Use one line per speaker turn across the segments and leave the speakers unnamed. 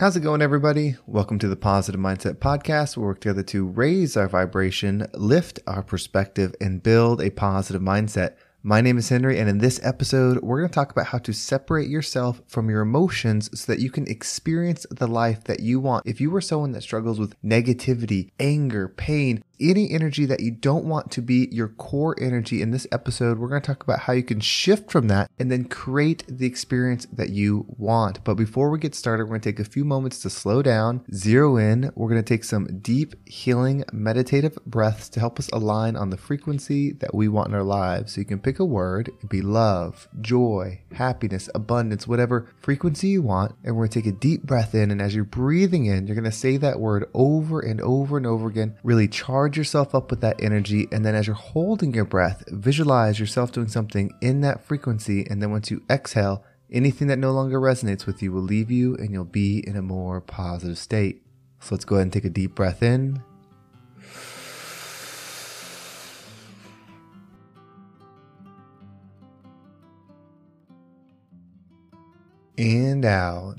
How's it going, everybody? Welcome to the Positive Mindset Podcast. We work together to raise our vibration, lift our perspective, and build a positive mindset. My name is Henry, and in this episode, we're going to talk about how to separate yourself from your emotions so that you can experience the life that you want. If you are someone that struggles with negativity, anger, pain, any energy that you don't want to be your core energy in this episode, we're going to talk about how you can shift from that and then create the experience that you want. But before we get started, we're going to take a few moments to slow down, zero in. We're going to take some deep, healing, meditative breaths to help us align on the frequency that we want in our lives. So you can pick a word, it be love, joy, happiness, abundance, whatever frequency you want. And we're going to take a deep breath in. And as you're breathing in, you're going to say that word over and over and over again, really charge charge yourself up with that energy. And then as you're holding your breath, visualize yourself doing something in that frequency. And then once you exhale, anything that no longer resonates with you will leave you and you'll be in a more positive state. So let's go ahead and take a deep breath in. And out.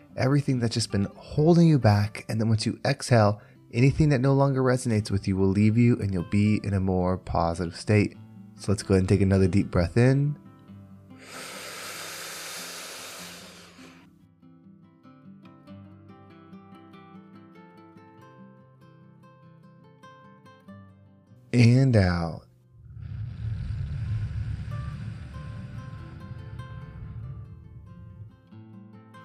everything that's just been holding you back. And then once you exhale, anything that no longer resonates with you will leave you and you'll be in a more positive state. So let's go ahead and take another deep breath in. And out.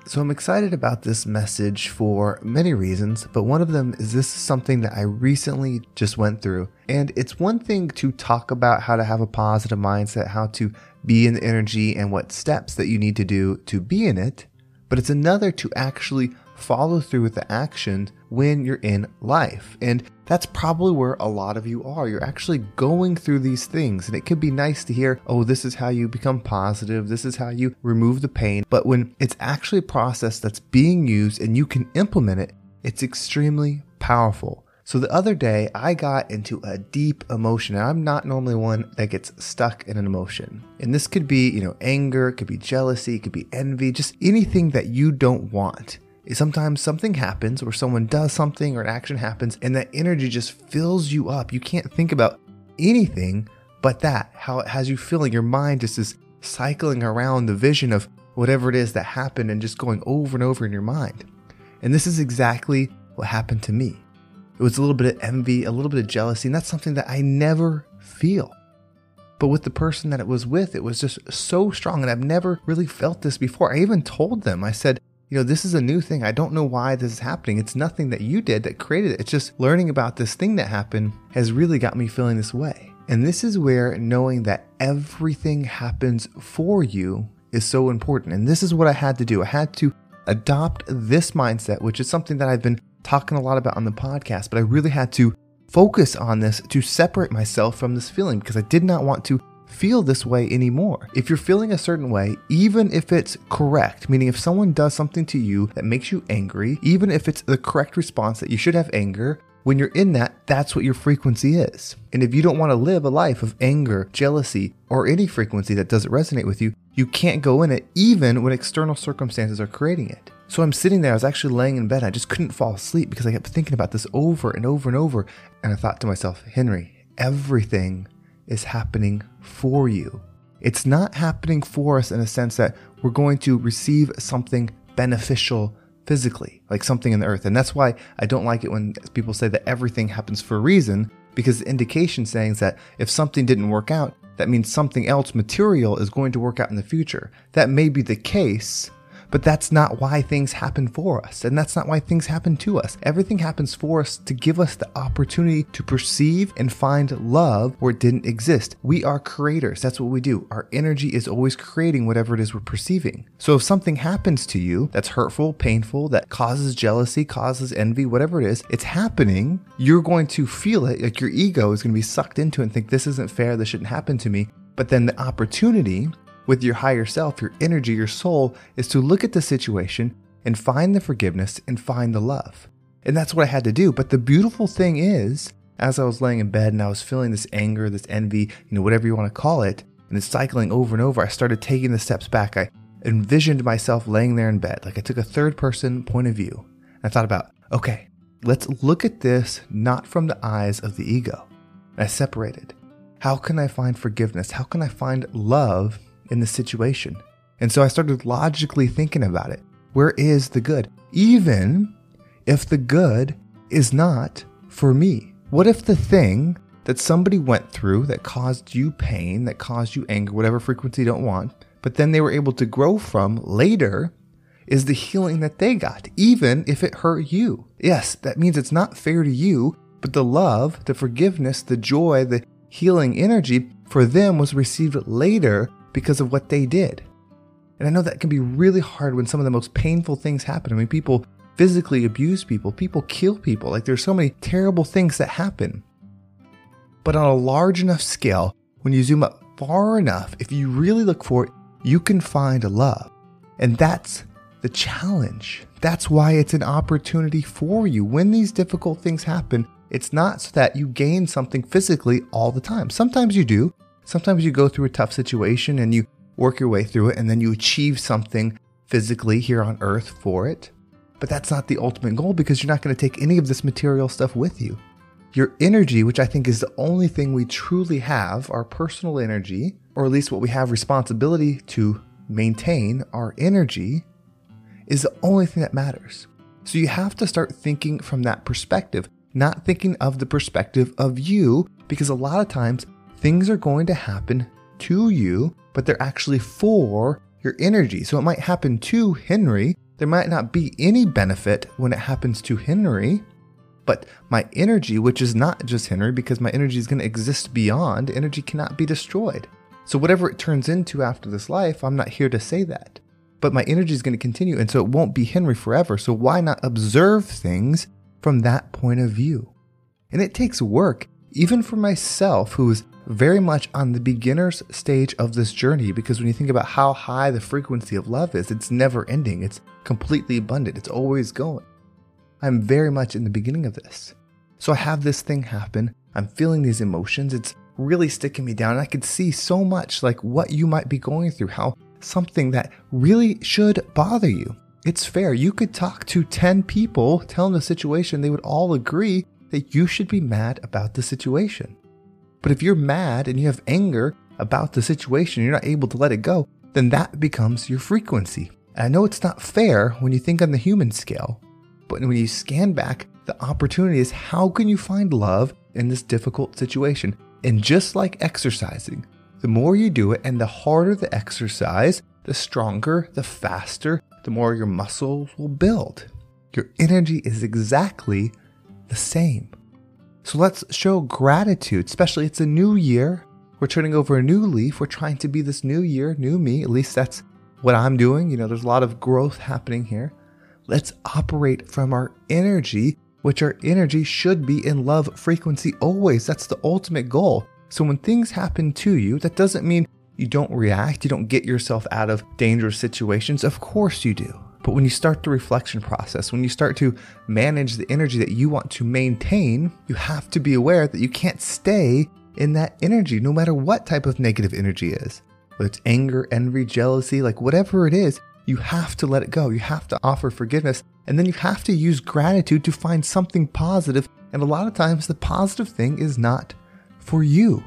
So I'm excited about this message for many reasons, but one of them is this is something that I recently just went through. And it's one thing to talk about how to have a positive mindset, how to be in the energy and what steps that you need to do to be in it, but it's another to actually follow through with the action when you're in life. And that's probably where a lot of you are. You're actually going through these things. And it could be nice to hear, oh, this is how you become positive. This is how you remove the pain. But when it's actually a process that's being used and you can implement it, it's extremely powerful. So the other day, I got into a deep emotion. And I'm not normally one that gets stuck in an emotion. And this could be, you know, anger, it could be jealousy, it could be envy, just anything that you don't want sometimes something happens or someone does something or an action happens and that energy just fills you up. You can't think about anything but that, how it has you feeling. Your mind just is cycling around the vision of whatever it is that happened and just going over and over in your mind. And this is exactly what happened to me. It was a little bit of envy, a little bit of jealousy, and that's something that I never feel. But with the person that it was with, it was just so strong. And I've never really felt this before. I even told them, I said, you know, this is a new thing. I don't know why this is happening. It's nothing that you did that created it. It's just learning about this thing that happened has really got me feeling this way. And this is where knowing that everything happens for you is so important. And this is what I had to do. I had to adopt this mindset, which is something that I've been talking a lot about on the podcast, but I really had to focus on this to separate myself from this feeling because I did not want to feel this way anymore. If you're feeling a certain way, even if it's correct, meaning if someone does something to you that makes you angry, even if it's the correct response that you should have anger, when you're in that, that's what your frequency is. And if you don't want to live a life of anger, jealousy, or any frequency that doesn't resonate with you, you can't go in it even when external circumstances are creating it. So I'm sitting there, I was actually laying in bed, I just couldn't fall asleep because I kept thinking about this over and over and over. And I thought to myself, Henry, everything is happening for you. It's not happening for us in a sense that we're going to receive something beneficial physically, like something in the earth. And that's why I don't like it when people say that everything happens for a reason, because the indication saying is that if something didn't work out, that means something else material is going to work out in the future. That may be the case, but that's not why things happen for us, and that's not why things happen to us. Everything happens for us to give us the opportunity to perceive and find love where it didn't exist. We are creators. That's what we do. Our energy is always creating whatever it is we're perceiving. So if something happens to you that's hurtful, painful, that causes jealousy, causes envy, whatever it is, it's happening, you're going to feel it. Like your ego is going to be sucked into it and think, this isn't fair, this shouldn't happen to me. But then the opportunity with your higher self, your energy, your soul, is to look at the situation and find the forgiveness and find the love. And that's what I had to do. But the beautiful thing is, as I was laying in bed and I was feeling this anger, this envy, you know, whatever you want to call it, and it's cycling over and over, I started taking the steps back. I envisioned myself laying there in bed. Like I took a third person point of view. I thought about, okay, let's look at this not from the eyes of the ego. And I separated. How can I find forgiveness? How can I find love in the situation. And so I started logically thinking about it. Where is the good? Even if the good is not for me. What if the thing that somebody went through that caused you pain, that caused you anger, whatever frequency you don't want, but then they were able to grow from later is the healing that they got, even if it hurt you? Yes, that means it's not fair to you, but the love, the forgiveness, the joy, the healing energy for them was received later because of what they did. And I know that can be really hard when some of the most painful things happen. I mean, people physically abuse people, people kill people. Like there's so many terrible things that happen. But on a large enough scale, when you zoom up far enough, if you really look for it, you can find love. And that's the challenge. That's why it's an opportunity for you. When these difficult things happen, it's not so that you gain something physically all the time. Sometimes you do, Sometimes you go through a tough situation and you work your way through it and then you achieve something physically here on earth for it. But that's not the ultimate goal because you're not going to take any of this material stuff with you. Your energy, which I think is the only thing we truly have, our personal energy, or at least what we have responsibility to maintain, our energy, is the only thing that matters. So you have to start thinking from that perspective, not thinking of the perspective of you, because a lot of times things are going to happen to you, but they're actually for your energy. So it might happen to Henry. There might not be any benefit when it happens to Henry, but my energy, which is not just Henry, because my energy is going to exist beyond, energy cannot be destroyed. So whatever it turns into after this life, I'm not here to say that. But my energy is going to continue, and so it won't be Henry forever. So why not observe things from that point of view? And it takes work, even for myself, who is very much on the beginner's stage of this journey because when you think about how high the frequency of love is, it's never ending. It's completely abundant. It's always going. I'm very much in the beginning of this. So I have this thing happen. I'm feeling these emotions. It's really sticking me down. I could see so much like what you might be going through, how something that really should bother you. It's fair. You could talk to 10 people, tell them the situation, they would all agree that you should be mad about the situation. But if you're mad and you have anger about the situation, you're not able to let it go, then that becomes your frequency. And I know it's not fair when you think on the human scale, but when you scan back, the opportunity is how can you find love in this difficult situation? And just like exercising, the more you do it and the harder the exercise, the stronger, the faster, the more your muscles will build. Your energy is exactly the same. So let's show gratitude, especially it's a new year. We're turning over a new leaf. We're trying to be this new year, new me. At least that's what I'm doing. You know, there's a lot of growth happening here. Let's operate from our energy, which our energy should be in love frequency always. That's the ultimate goal. So when things happen to you, that doesn't mean you don't react, you don't get yourself out of dangerous situations. Of course you do. But when you start the reflection process, when you start to manage the energy that you want to maintain, you have to be aware that you can't stay in that energy, no matter what type of negative energy is. Whether it's anger, envy, jealousy, like whatever it is, you have to let it go. You have to offer forgiveness. And then you have to use gratitude to find something positive. And a lot of times, the positive thing is not for you.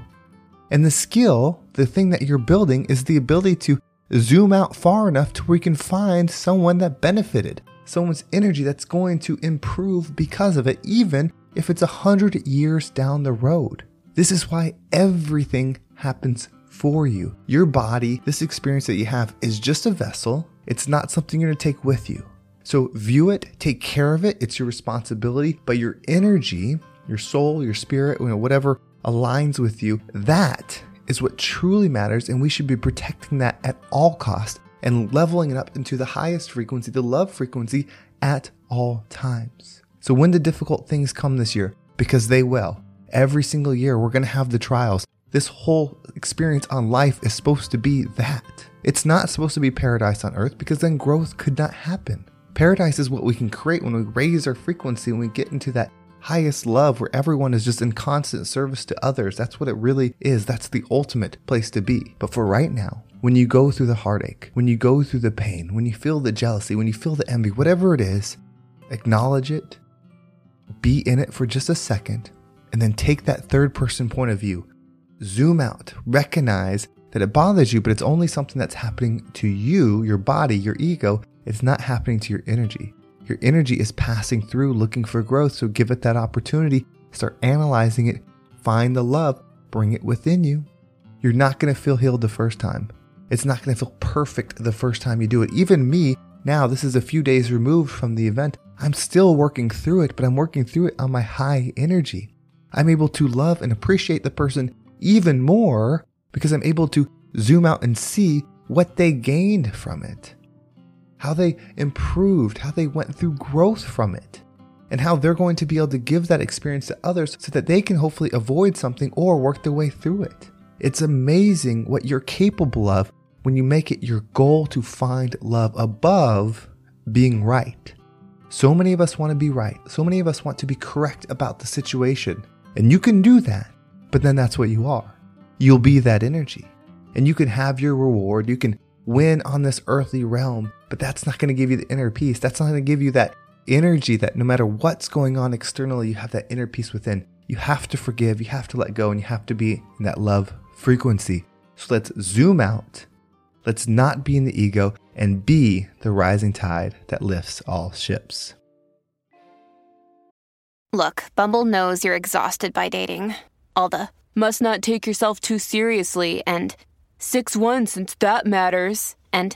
And the skill, the thing that you're building, is the ability to zoom out far enough to where you can find someone that benefited, someone's energy that's going to improve because of it, even if it's a hundred years down the road. This is why everything happens for you. Your body, this experience that you have, is just a vessel. It's not something you're to take with you. So view it, take care of it. It's your responsibility. But your energy, your soul, your spirit, you know, whatever aligns with you, that is what truly matters. And we should be protecting that at all costs and leveling it up into the highest frequency, the love frequency at all times. So when the difficult things come this year, because they will, every single year we're going to have the trials. This whole experience on life is supposed to be that. It's not supposed to be paradise on earth because then growth could not happen. Paradise is what we can create when we raise our frequency and we get into that highest love where everyone is just in constant service to others. That's what it really is. That's the ultimate place to be. But for right now, when you go through the heartache, when you go through the pain, when you feel the jealousy, when you feel the envy, whatever it is, acknowledge it, be in it for just a second, and then take that third person point of view. Zoom out, recognize that it bothers you, but it's only something that's happening to you, your body, your ego. It's not happening to your energy. Your energy is passing through looking for growth. So give it that opportunity. Start analyzing it. Find the love. Bring it within you. You're not going to feel healed the first time. It's not going to feel perfect the first time you do it. Even me, now, this is a few days removed from the event. I'm still working through it, but I'm working through it on my high energy. I'm able to love and appreciate the person even more because I'm able to zoom out and see what they gained from it how they improved, how they went through growth from it, and how they're going to be able to give that experience to others so that they can hopefully avoid something or work their way through it. It's amazing what you're capable of when you make it your goal to find love above being right. So many of us want to be right. So many of us want to be correct about the situation. And you can do that, but then that's what you are. You'll be that energy. And you can have your reward. You can win on this earthly realm, but that's not going to give you the inner peace. That's not going to give you that energy that no matter what's going on externally, you have that inner peace within. You have to forgive, you have to let go, and you have to be in that love frequency. So let's zoom out. Let's not be in the ego and be the rising tide that lifts all ships.
Look, Bumble knows you're exhausted by dating. All the must not take yourself too seriously and 6 1 since that matters. And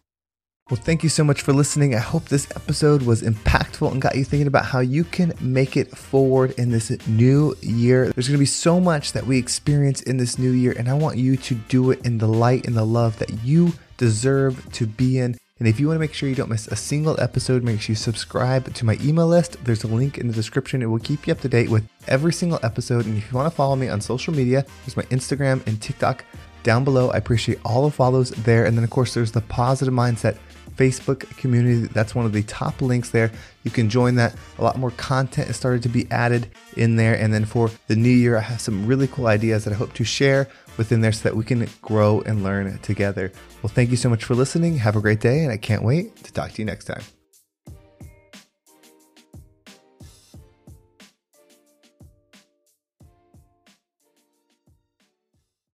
Well, thank you so much for listening. I hope this episode was impactful and got you thinking about how you can make it forward in this new year. There's going to be so much that we experience in this new year, and I want you to do it in the light and the love that you deserve to be in. And if you want to make sure you don't miss a single episode, make sure you subscribe to my email list. There's a link in the description. It will keep you up to date with every single episode. And if you want to follow me on social media, there's my Instagram and TikTok down below. I appreciate all the follows there. And then, of course, there's the positive mindset Facebook community. That's one of the top links there. You can join that. A lot more content has started to be added in there. And then for the new year, I have some really cool ideas that I hope to share within there so that we can grow and learn together. Well, thank you so much for listening. Have a great day, and I can't wait to talk to you next time.